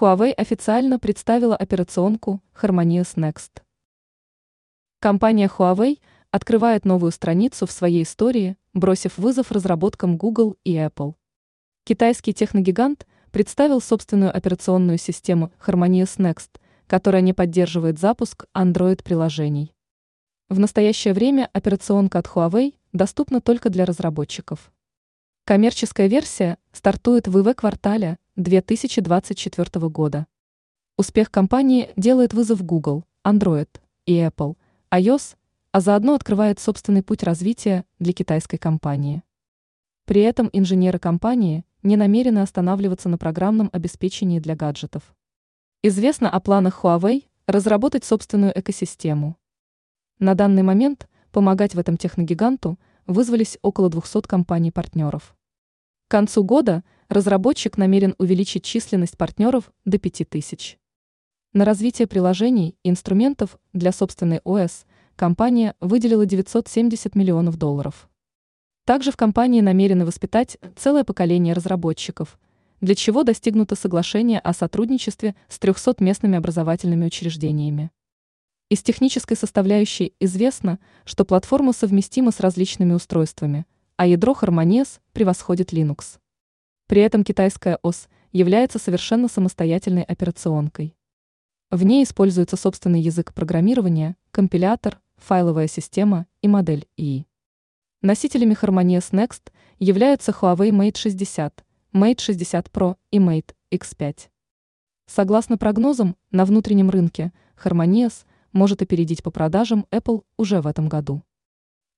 Huawei официально представила операционку Harmonious Next. Компания Huawei открывает новую страницу в своей истории, бросив вызов разработкам Google и Apple. Китайский техногигант представил собственную операционную систему Harmonious Next, которая не поддерживает запуск Android-приложений. В настоящее время операционка от Huawei доступна только для разработчиков. Коммерческая версия стартует в ИВ-квартале 2024 года. Успех компании делает вызов Google, Android и Apple, iOS, а заодно открывает собственный путь развития для китайской компании. При этом инженеры компании не намерены останавливаться на программном обеспечении для гаджетов. Известно о планах Huawei разработать собственную экосистему. На данный момент помогать в этом техногиганту вызвались около 200 компаний-партнеров. К концу года разработчик намерен увеличить численность партнеров до 5000. На развитие приложений и инструментов для собственной ОС компания выделила 970 миллионов долларов. Также в компании намерены воспитать целое поколение разработчиков – для чего достигнуто соглашение о сотрудничестве с 300 местными образовательными учреждениями. Из технической составляющей известно, что платформа совместима с различными устройствами, а ядро Harmonious превосходит Linux. При этом китайская ОС является совершенно самостоятельной операционкой. В ней используется собственный язык программирования, компилятор, файловая система и модель ИИ. Носителями Harmonious Next являются Huawei Mate 60, Mate 60 Pro и Mate X5. Согласно прогнозам, на внутреннем рынке Harmonious может опередить по продажам Apple уже в этом году.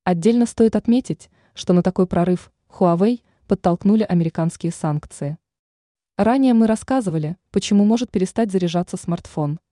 Отдельно стоит отметить, что на такой прорыв Huawei подтолкнули американские санкции. Ранее мы рассказывали, почему может перестать заряжаться смартфон –